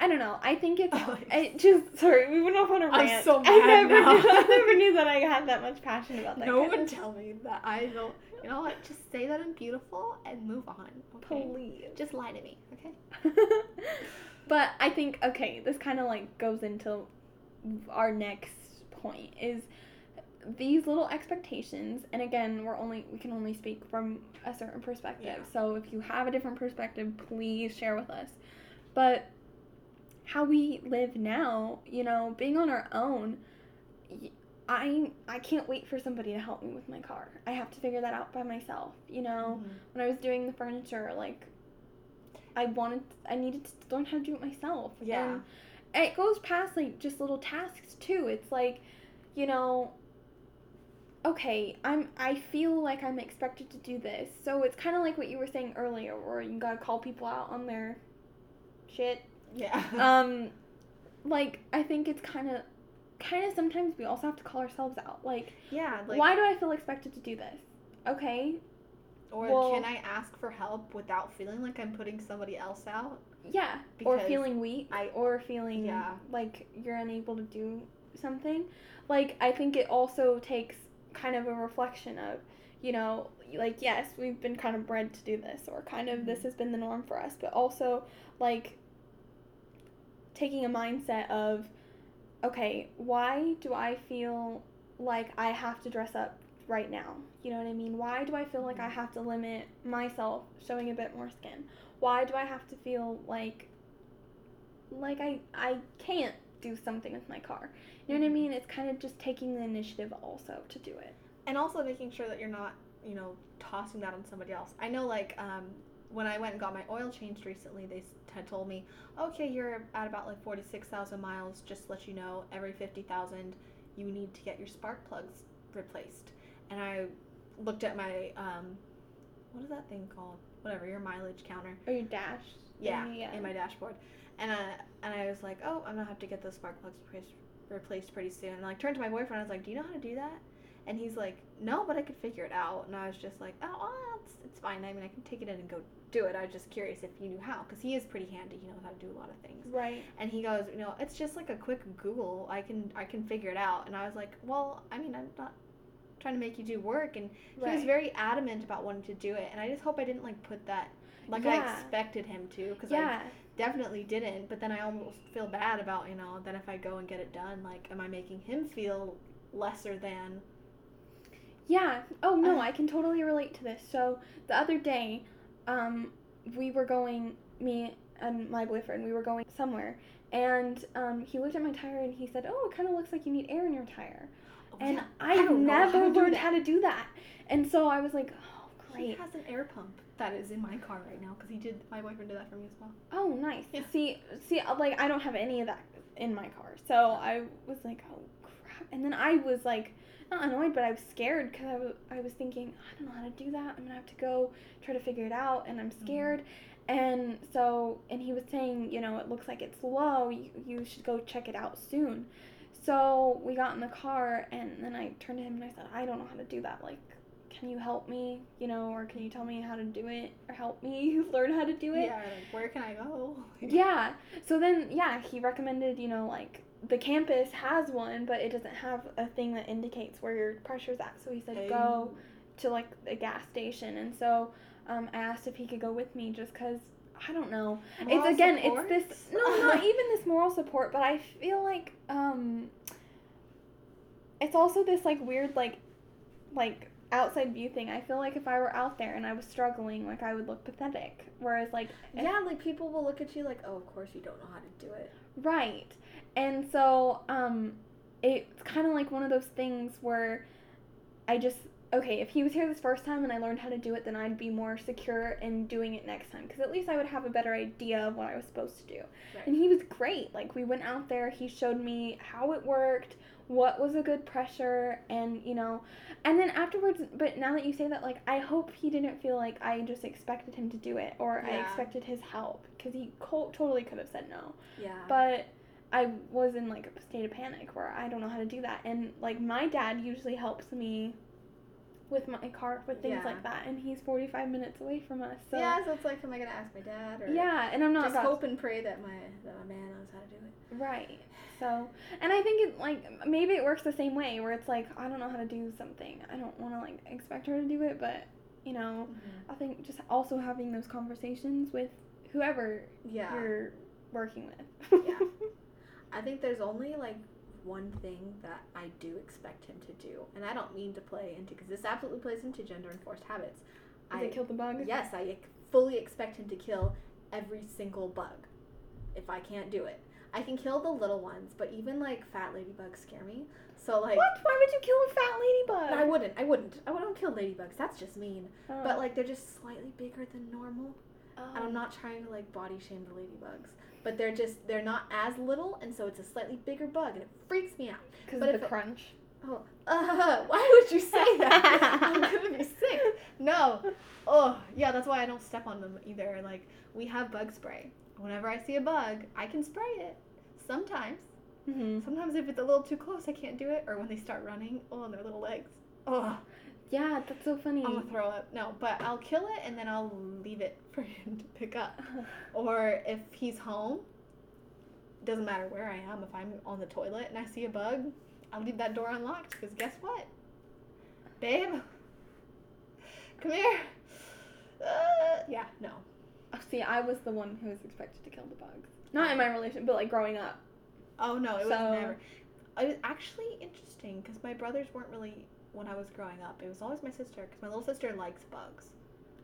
I don't know. I think it's Oh, it just sorry, we went off on a I'm rant. so I never now. knew I never knew that I had that much passion about that. No one tell me that I don't. You know what? Just say that I'm beautiful and move on. Okay. Please. Just lie to me. Okay. but I think okay, this kind of like goes into our next point is these little expectations and again we're only we can only speak from a certain perspective Yeah. so if you have a different perspective please share with us but how we live now you know being on our own i i can't wait for somebody to help me with my car i have to figure that out by myself you know Mhm. when I was doing the furniture, like I wanted, I needed to learn how to do it myself. Yeah. And it goes past like just little tasks too. It's like, you know, okay, I'm, I feel like I'm expected to do this. So it's kind of like what you were saying earlier, where you gotta call people out on their shit. Yeah. Um, like I think it's kind of, kind of sometimes we also have to call ourselves out. Like, yeah. Like, why do I feel expected to do this? Okay, Or well- can I ask for help without feeling like I'm putting somebody else out? Yeah, or feeling weak, I- or feeling Yeah. like you're unable to do something. Like I think it also takes kind of a reflection of, you know, like yes, we've been kind of bred to do this, or kind of this Mhm. has been the norm for us, but also like taking a mindset of, okay, why do I feel like I have to dress up right now? You know what I mean? Why do I feel like I Mhm. have to limit myself showing a bit more skin? Why do I have to feel like like I I can't do something with my car? You know what I mean? It's kind of just taking the initiative also to do it. and also making sure that you're not you know tossing that on somebody else i know like um, when i went and got my oil changed recently they had told me okay you're at about like 46000 miles just let you know every 50000 you need to get your spark plugs replaced and i looked at my um, what is that thing called whatever your mileage counter Or your dash. yeah, yeah. in my dashboard. And uh, and I was like, oh, I'm gonna have to get those spark plugs replaced, pretty soon. And I like turned to my boyfriend. I was like, do you know how to do that? And he's like, no, but I could figure it out. And I was just like, oh, well, it's, it's fine. I mean, I can take it in and go do it. I was just curious if you knew how, because he is pretty handy. He knows how to do a lot of things. Right. And he goes, you know, it's just like a quick Google. I can I can figure it out. And I was like, well, I mean, I'm not trying to make you do work. And he was very adamant about wanting to do it. And I just hope I didn't like put that Like I expected him to, because Yeah. I definitely didn't. But then I almost feel bad about you know that if I go and get it done, like, am I making him feel lesser than? Yeah. Oh no, Uh. I can totally relate to this. So the other day, um, we were going, me and my boyfriend, we were going somewhere, and um, he looked at my tire and he said, "Oh, it kind of looks like you need air in your tire." Oh, And yeah, I how never learned how to do that, and so I was like, "Oh, great. He has an air pump that is in my car right now because he did. My boyfriend did that for me as well. Oh, nice. Yeah. See, see, uh, like I don't have any of that in my car, so I was like, "Oh crap!" And then I was like, not annoyed, but I was scared because I was, thinking, I don't know how to do that. I'm gonna have to go try to figure it out, and I'm scared. And so, and he was saying, you know, it looks like it's low. You, you should go check it out soon. So we got in the car, and then I turned to him and I said, I don't know how to do that. Like, can you help me? You know, or can you tell me how to do it, or help me learn how to do it? Yeah, like where can I go? Yeah. So then, yeah, he recommended, you know, like the campus has one, but it doesn't have a thing that indicates where your pressure's at. So he said go to like a gas station, and so um, I asked if he could go with me, just cause I don't know. Moral it's again, support? it's this no, not even this moral support, but I feel like um, it's also this like weird like, like outside view thing. I feel like if I were out there and I was struggling, like I would look pathetic. Whereas like Yeah, like people will look at you like, oh, of course you don't know how to do it. Right. And so um it's kind of like one of those things where I just okay, if he was here this first time and I learned how to do it, then I'd be more secure in doing it next time cuz at least I would have a better idea of what I was supposed to do. Right. And he was great. Like we went out there, he showed me how it worked, what was a good pressure and, you know, and then afterwards, but now that you say that like I hope he didn't feel like I just expected him to do it or I expected his help cuz he co- totally could have said no Yeah. but I was in like a state of panic where I don't know how to do that. And like my dad usually helps me with my car with things Yeah. like that, and he's 45 minutes away from us. So yeah, so it's like, am I gonna ask my dad or yeah, and I'm not just hope and pray that my that my man knows how to do it. right. So, and I think it like maybe it works the same way where it's like I don't know how to do something. I don't want to like expect her to do it, but you know, mm-hmm. I think just also having those conversations with whoever Yeah. you're working with. Yeah. I think there's only like one thing that I do expect him to do, and I don't mean to play into because this absolutely plays into gender enforced habits. Does I it kill the bug? yes, I fully expect him to kill every single bug. If I can't do it, I can kill the little ones, but even like fat ladybugs scare me. So like, what? Why would you kill a fat ladybug? I wouldn't. I wouldn't. I wouldn't kill ladybugs. That's just mean. Oh. But like, they're just slightly bigger than normal. Oh. And Oh. I'm not trying to like body shame the ladybugs, but they're just they're not as little, and so it's a slightly bigger bug, and it freaks me out. because but of the it- crunch. Oh, uh, why would you say that? I'm gonna be sick. No. Oh, yeah, that's why I don't step on them either. Like we have bug spray. Whenever I see a bug, I can spray it. Sometimes. Mm-hmm. Sometimes if it's a little too close, I can't do it. Or when they start running, oh, on their little legs. Oh, Yeah, that's so funny. I'm gonna throw up. No, but I'll kill it and then I'll leave it for him to pick up. Or if he's home, doesn't matter where I am. If I'm on the toilet and I see a bug, I'll leave that door unlocked because guess what, babe, come here. Uh, yeah, no. See, I was the one who was expected to kill the bugs. Not in my relationship, but like growing up. Oh no, it was never. It was actually interesting because my brothers weren't really when I was growing up. It was always my sister because my little sister likes bugs.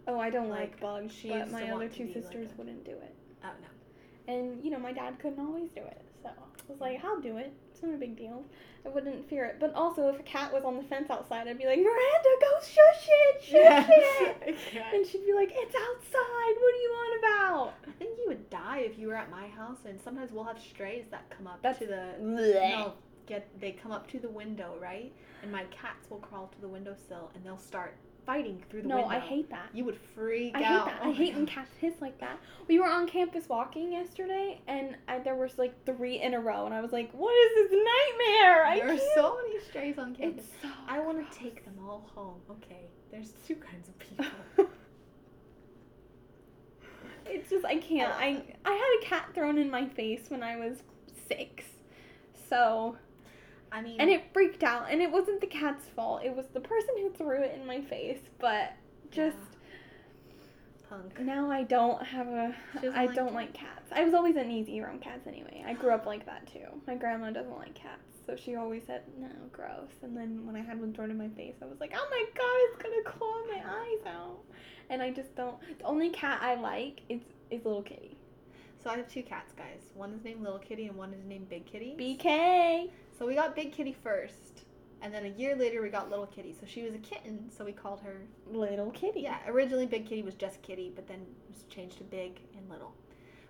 Oh, I don't like, Like, bugs, she but my other two be like sisters a- wouldn't do it. Oh no. And you know, my dad couldn't always do it, so I was like, I'll do it. It's not a big deal. I wouldn't fear it. But also, if a cat was on the fence outside, I'd be like, Miranda, go shush it, shush it. And she'd be like, It's outside. What are you on about? I think you would die if you were at my house, and sometimes we'll have strays that come up That's- to the. Blech. No, get they come up to the window, right? And my cats will crawl to the windowsill, and they'll start fighting through the No, window. I hate that. You would freak I hate out. that. Oh I hate when cats hiss like that. We were on campus walking yesterday, and I, there was like three in a row, and I was like, "What is this nightmare?" I There are can't. so many strays on campus. So. I want to take them all home. Okay, there's two kinds of people. it's just I can't. I uh, I had a cat thrown in my face when I was six, so I mean, and it freaked out, and it wasn't the cat's fault. It was the person who threw it in my face, but just punk. Now I don't have a. I like don't like cats. I was always uneasy around cats anyway. I grew up like that too. My grandma doesn't like cats, so she always said no, gross. And then when I had one thrown in my face, I was like, oh my god, it's gonna claw my eyes out. And I just don't. The only cat I like is is little kitty. So I have two cats, guys. One is named Little Kitty and one is named Big Kitty. BK. So we got Big Kitty first, and then a year later we got Little Kitty. So she was a kitten, so we called her. Little kitty. Yeah, originally Big Kitty was just Kitty, but then it was changed to Big and Little.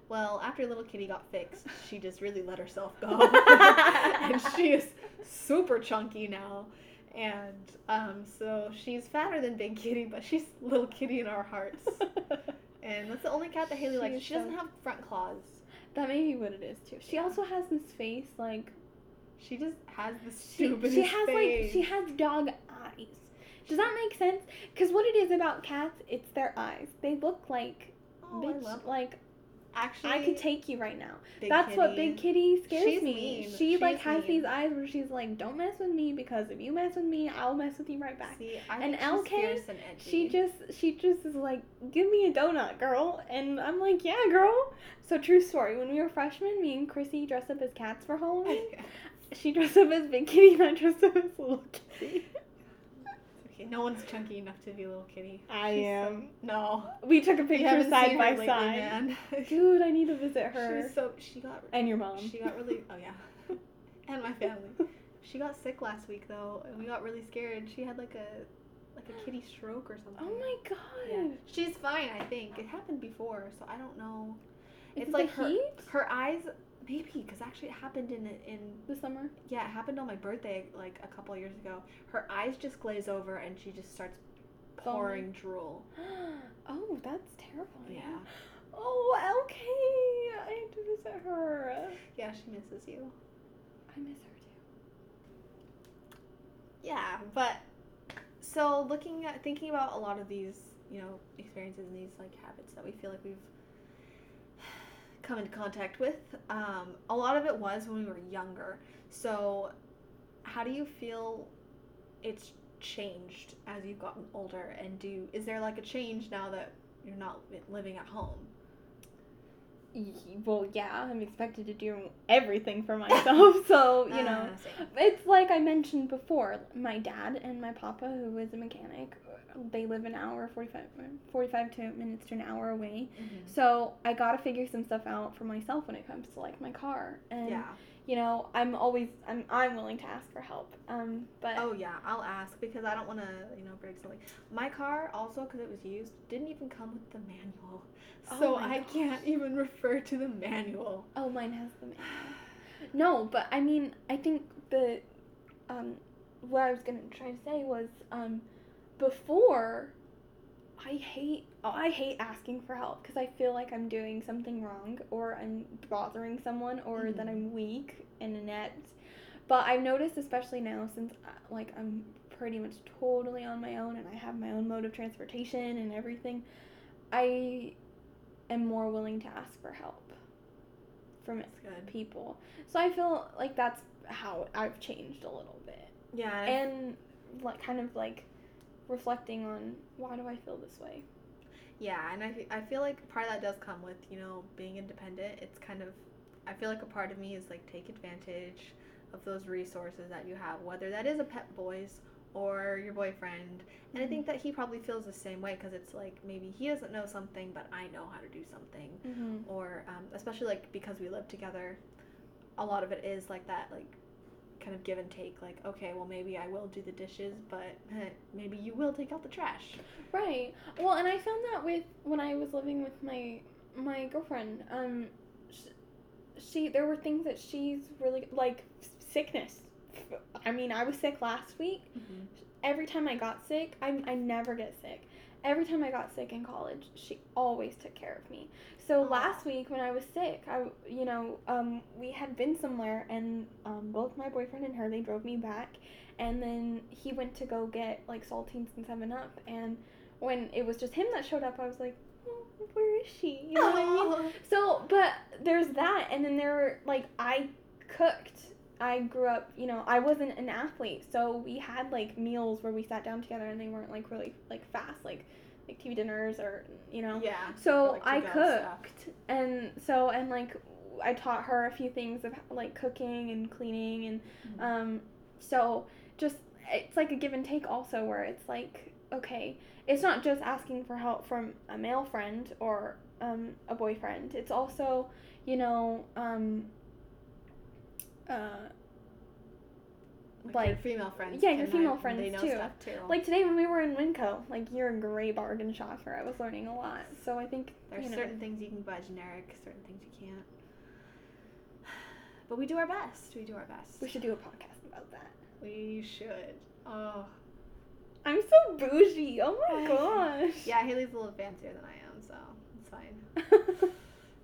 Well, after Little Kitty got fixed, she just really let herself go, and she is super chunky now. And um, so she's fatter than Big Kitty, but she's Little Kitty in our hearts. And that's the only cat that Haley She likes. She doesn't so- have front claws. that may be what it is too. She Yeah. also has this face like She just has the she, stupidest she has face. like she has dog eyes. Does that make sense? Because what it is about cats, it's their eyes. They look like oh, bitch. love Like Actually, I could take you right now. That's what Big Kitty scares She's me. mean. She like has mean. these eyes where she's like, "Don't mess with me because if you mess with me, I'll mess with you right back." See, I And LK, and. She just she just is like, "Give me a donut, girl," and I'm like, "Yeah, girl." So true story. When we were freshmen, me and Chrissy dressed up as cats for Halloween. she dressed up as Big Kitty, and I dressed up as Little Kitty. okay, no one's chunky enough to be little kitty. I She's so- am. no, We took a picture side by lately, side. man. Dude, I need to visit She her was so she got and your mom. she got really oh yeah, and my family. She got sick last week though, and we got really scared. She had like a like a kitty stroke or something. Oh my god. Yeah, she's fine. I think it happened before, so I don't know. Is It's it like her heat? her eyes maybe because actually it happened in in The summer. yeah it happened on my birthday like a couple years ago. Her eyes just glaze over and she just starts pouring drool. oh, that's terrifying. Yeah, Oh, okay. I have to visit her. yeah, she misses you. I miss her too. Yeah, but so looking at thinking about a lot of these, you know, experiences and these like habits that we feel like we've come into contact with, um, a lot of it was when we were younger. So, how do you feel it's changed as you've gotten older? And do is there like a change now that you're not living at home? Well, yeah, I'm expected to do everything for myself, so you know. Uh, same. It's like I mentioned before. My dad and my papa, who is a mechanic, they live an hour, 45, 45 to minutes to an hour away. Mhm. So I gotta figure some stuff out for myself when it comes to like my car. And Yeah. you know, I'm always I'm I'm willing to ask for help. Um, but Oh yeah, I'll ask because I don't want to, you know, break something. My car also, because it was used, didn't even come with the manual, Oh so my I gosh. can't even refer to the manual. oh, mine has the manual. No, but I mean, I think the um, what I was gonna try to say was um, before. I hate oh, I hate asking for help because I feel like I'm doing something wrong or I'm bothering someone or that Mhm. I'm weak and inept. But I've noticed, especially now, since uh, like I'm pretty much totally on my own and I have my own mode of transportation and everything, I am more willing to ask for help from people. So I feel like that's how I've changed a little bit. Yeah, and, And like kind of like reflecting on why do I feel this way? yeah, and I, fe- I feel like part of that does come with you know being independent. It's kind of, I feel like a part of me is like take advantage of those resources that you have, whether that is a Pep Boys or your boyfriend. And I think that he probably feels the same way because it's like maybe he doesn't know something, but I know how to do something. Mm-hmm. or um, especially like because we live together a lot of it is like that like kind of give and take like okay well maybe i will do the dishes but maybe you will take out the trash Right. Well, and I found that with when I was living with my my girlfriend. Um, she, she there were things that she's really like sickness. I mean, I was sick last week. Every time I got sick, I I never get sick. Every time I got sick in college, she always took care of me. So Aw. last week when I was sick, I you know um we had been somewhere and um both my boyfriend and her they drove me back, and then he went to go get like saltines and Seven Up and when it was just him that showed up, I was like, oh, where is she? You know what I mean? So, but there's that, and then there were like I cooked. I grew up, you know, I wasn't an athlete, so we had like meals where we sat down together, and they weren't like really like fast. Like like TV dinners or you know. Yeah. So like I cooked, and so and like I taught her a few things of like cooking and cleaning, and Mhm. um, so just it's like a give and take also, where it's like okay, it's not just asking for help from a male friend or um, a boyfriend. It's also you know um, uh, Like, like- your female friends. yeah, your female like- friends too. Too. like today when we were in Winco, like you're a great bargain shopper. I was learning a lot, so I think There's you know. certain things you can buy generic, certain things you can't. But we do our best. We do our best. we should do a podcast about that. We should. Oh. I'm so bougie. Oh my gosh. Yeah, Haley's a little fancier than I am, so it's fine.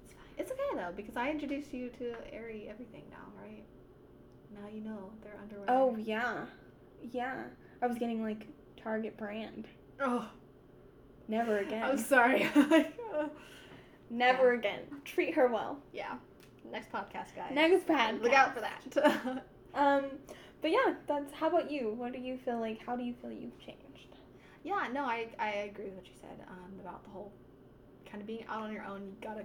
It's fine. It's okay though because I introduced you to Aerie everything now, right? Now you know their underwear. oh yeah, yeah. I was getting like Target brand. Oh. Never again. I'm sorry. Never again. Treat her well. yeah. Next podcast, guys. Next podcast. Look out for that. Um, but yeah, that's. How about you? What do you feel like? How do you feel you've changed? yeah, no, I I agree with what you said um, about the whole kind of being out on your own. You gotta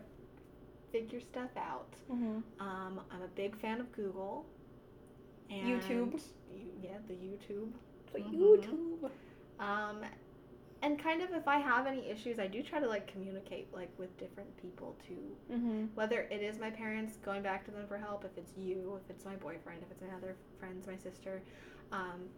figure stuff out. Mm-hmm. Um, I'm a big fan of Google. And YouTube. You, yeah, the YouTube. So Mhm. YouTube. Um, and kind of if I have any issues, I do try to like communicate like with different people too. Mm-hmm. Whether it is my parents going back to them for help, if it's you, if it's my boyfriend, if it's my other friends, my sister. Um,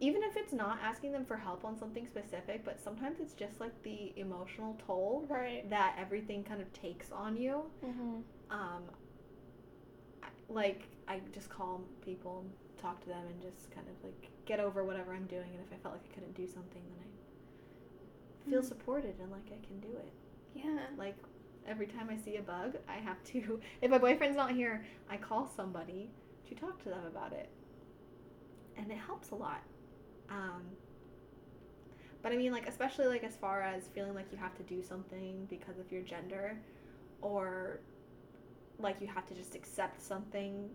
even if it's not asking them for help on something specific, but sometimes it's just like the emotional toll Right. that everything kind of takes on you. Mm-hmm. um, like I just call people talk to them and just kind of like get over whatever I'm doing. And if I felt like I couldn't do something, then I feel Mm. supported and like I can do it. Yeah. Like every time I see a bug, I have to. If my boyfriend's not here, I call somebody to talk to them about it, and it helps a lot. Um, but I mean, like especially like as far as feeling like you have to do something because of your gender, or like you have to just accept something,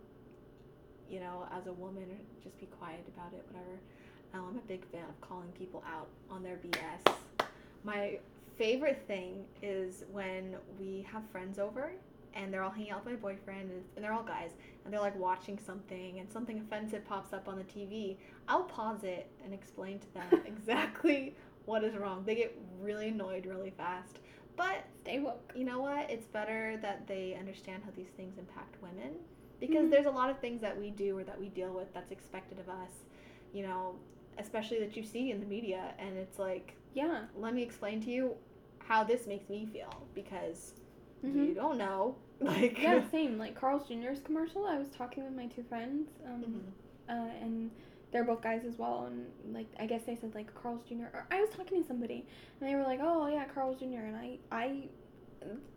you know, as a woman, or just be quiet about it, whatever. Um, I'm a big fan of calling people out on their BS. My favorite thing is when we have friends over and they're all hanging out with my boyfriend and, and they're all guys and they're like watching something and something offensive pops up on the TV. I'll pause it and explain to them exactly what is wrong. They get really annoyed really fast. But Stay woke. you know what? It's better that they understand how these things impact women because Mhm. there's a lot of things that we do or that we deal with that's expected of us, you know, especially that you see in the media. And it's like, Yeah. let me explain to you how this makes me feel because Mm-hmm. you don't know. Like, yeah, same. Like Carl's Jr.'s commercial, I was talking with my two friends, um, Mhm. uh, and they're both guys as well. And like, I guess they said like Carl's Jr. Or I was talking to somebody, and they were like, "Oh yeah, Carl's Jr." And I, I,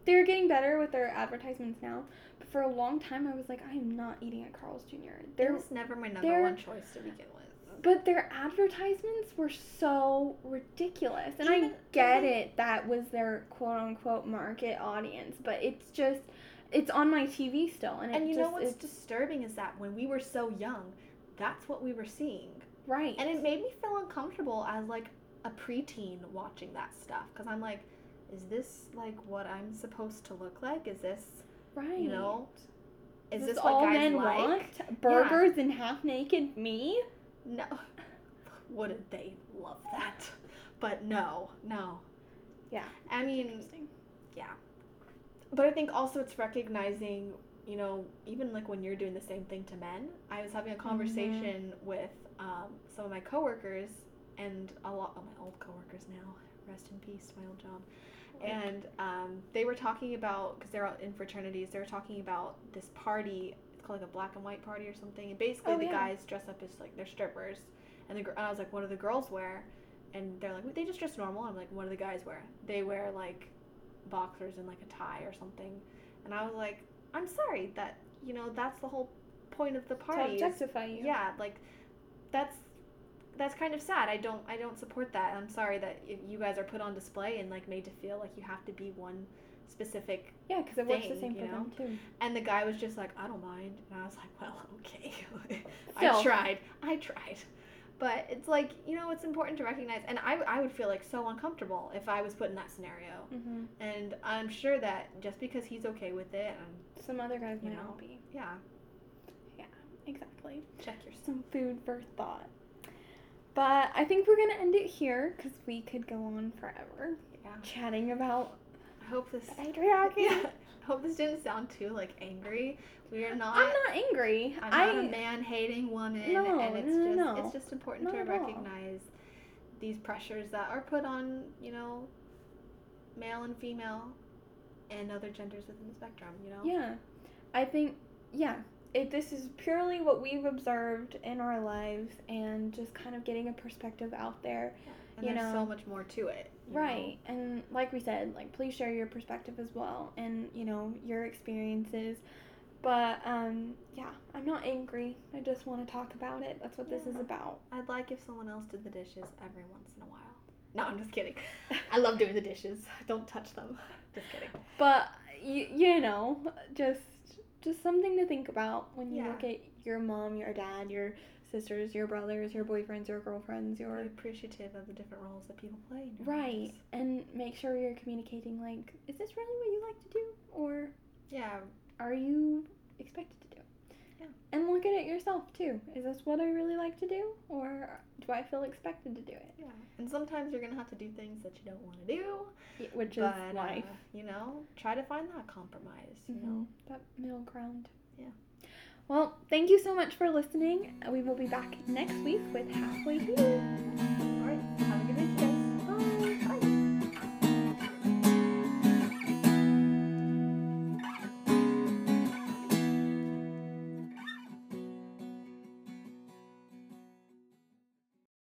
they're getting better with their advertisements now. But for a long time, I was like, I am not eating at Carl's Jr. it They're was never my number one choice to begin with. but their advertisements were so ridiculous. And I Even- get even- it, that was their quote unquote market audience, but it's just, it's on my TV still. And, And you know what's disturbing is that when we were so young, that's what we were seeing. right. And it made me feel uncomfortable as like a preteen watching that stuff because I'm like, is this like what I'm supposed to look like? Is this, right. you know, is Is this, this what all guys men like? want? Burgers and half naked me? No. Wouldn't they love that? But no, no. Yeah. I mean, yeah. But I think also it's recognizing, you know, even like when you're doing the same thing to men. I was having a conversation with um, some of my coworkers and a lot of my old coworkers now. Rest in peace, my old job. And um, they were talking about because they're all in fraternities. They were talking about this party. It's called like a black and white party or something. And basically, Oh, the yeah. guys dress up as like they're strippers, and the gr- and I was like, "What do the girls wear?" And they're like, "They just dress normal." I'm like, "What do the guys wear?" They wear like boxers and like a tie or something. And I was like, "I'm sorry that you know that's the whole point of the party." is- objectify you. yeah, like that's that's kind of sad. I don't I don't support that. I'm sorry that you guys are put on display and like made to feel like you have to be one specific. Yeah, because it works the same for know? them too. And the guy was just like, I don't mind, and I was like, well, okay, I tried, I tried, But it's like, you know, it's important to recognize. And I, I would feel like so uncomfortable if I was put in that scenario. Mm-hmm. And I'm sure that just because he's okay with it, and Some other guys might know. not be. yeah, yeah Exactly. check your Some food for thought. But I think we're gonna end it here because we could go on forever Yeah. chatting about I hope this. patriarchy. Yeah. I hope this didn't sound too like angry. We are not. I'm not angry. I'm I not a man-hating woman, No, and it's no, just no, it's just important not to recognize these pressures that are put on, you know, male and female, and other genders within the spectrum. You know. Yeah. I think, yeah. If this is purely what we've observed in our lives and just kind of getting a perspective out there. Yeah. And you there's so much more to it. you know? Right. And like we said, like please share your perspective as well and, you know, your experiences. But um yeah, I'm not angry. I just want to talk about it. That's what this is about. I'd like if someone else did the dishes every once in a while. No, I'm just kidding. I love doing the dishes. Don't touch them. Just kidding. But you, you know, just just something to think about when you Yeah. look at your mom, your dad, your sisters, your brothers, your boyfriends, your girlfriends, Be your appreciative of the different roles that people play. In your right, lives. and make sure you're communicating like, is this really what you like to do, or Yeah. are you expected to do? Yeah. And look at it yourself too. Is this what I really like to do, or do I feel expected to do it? Yeah. And sometimes you're gonna have to do things that you don't want to do. Y- Which is but life. uh, you know, try to find that compromise. You Mhm, know. That middle ground. Yeah. Well, thank you so much for listening. We will be back next week with Halfway Healed.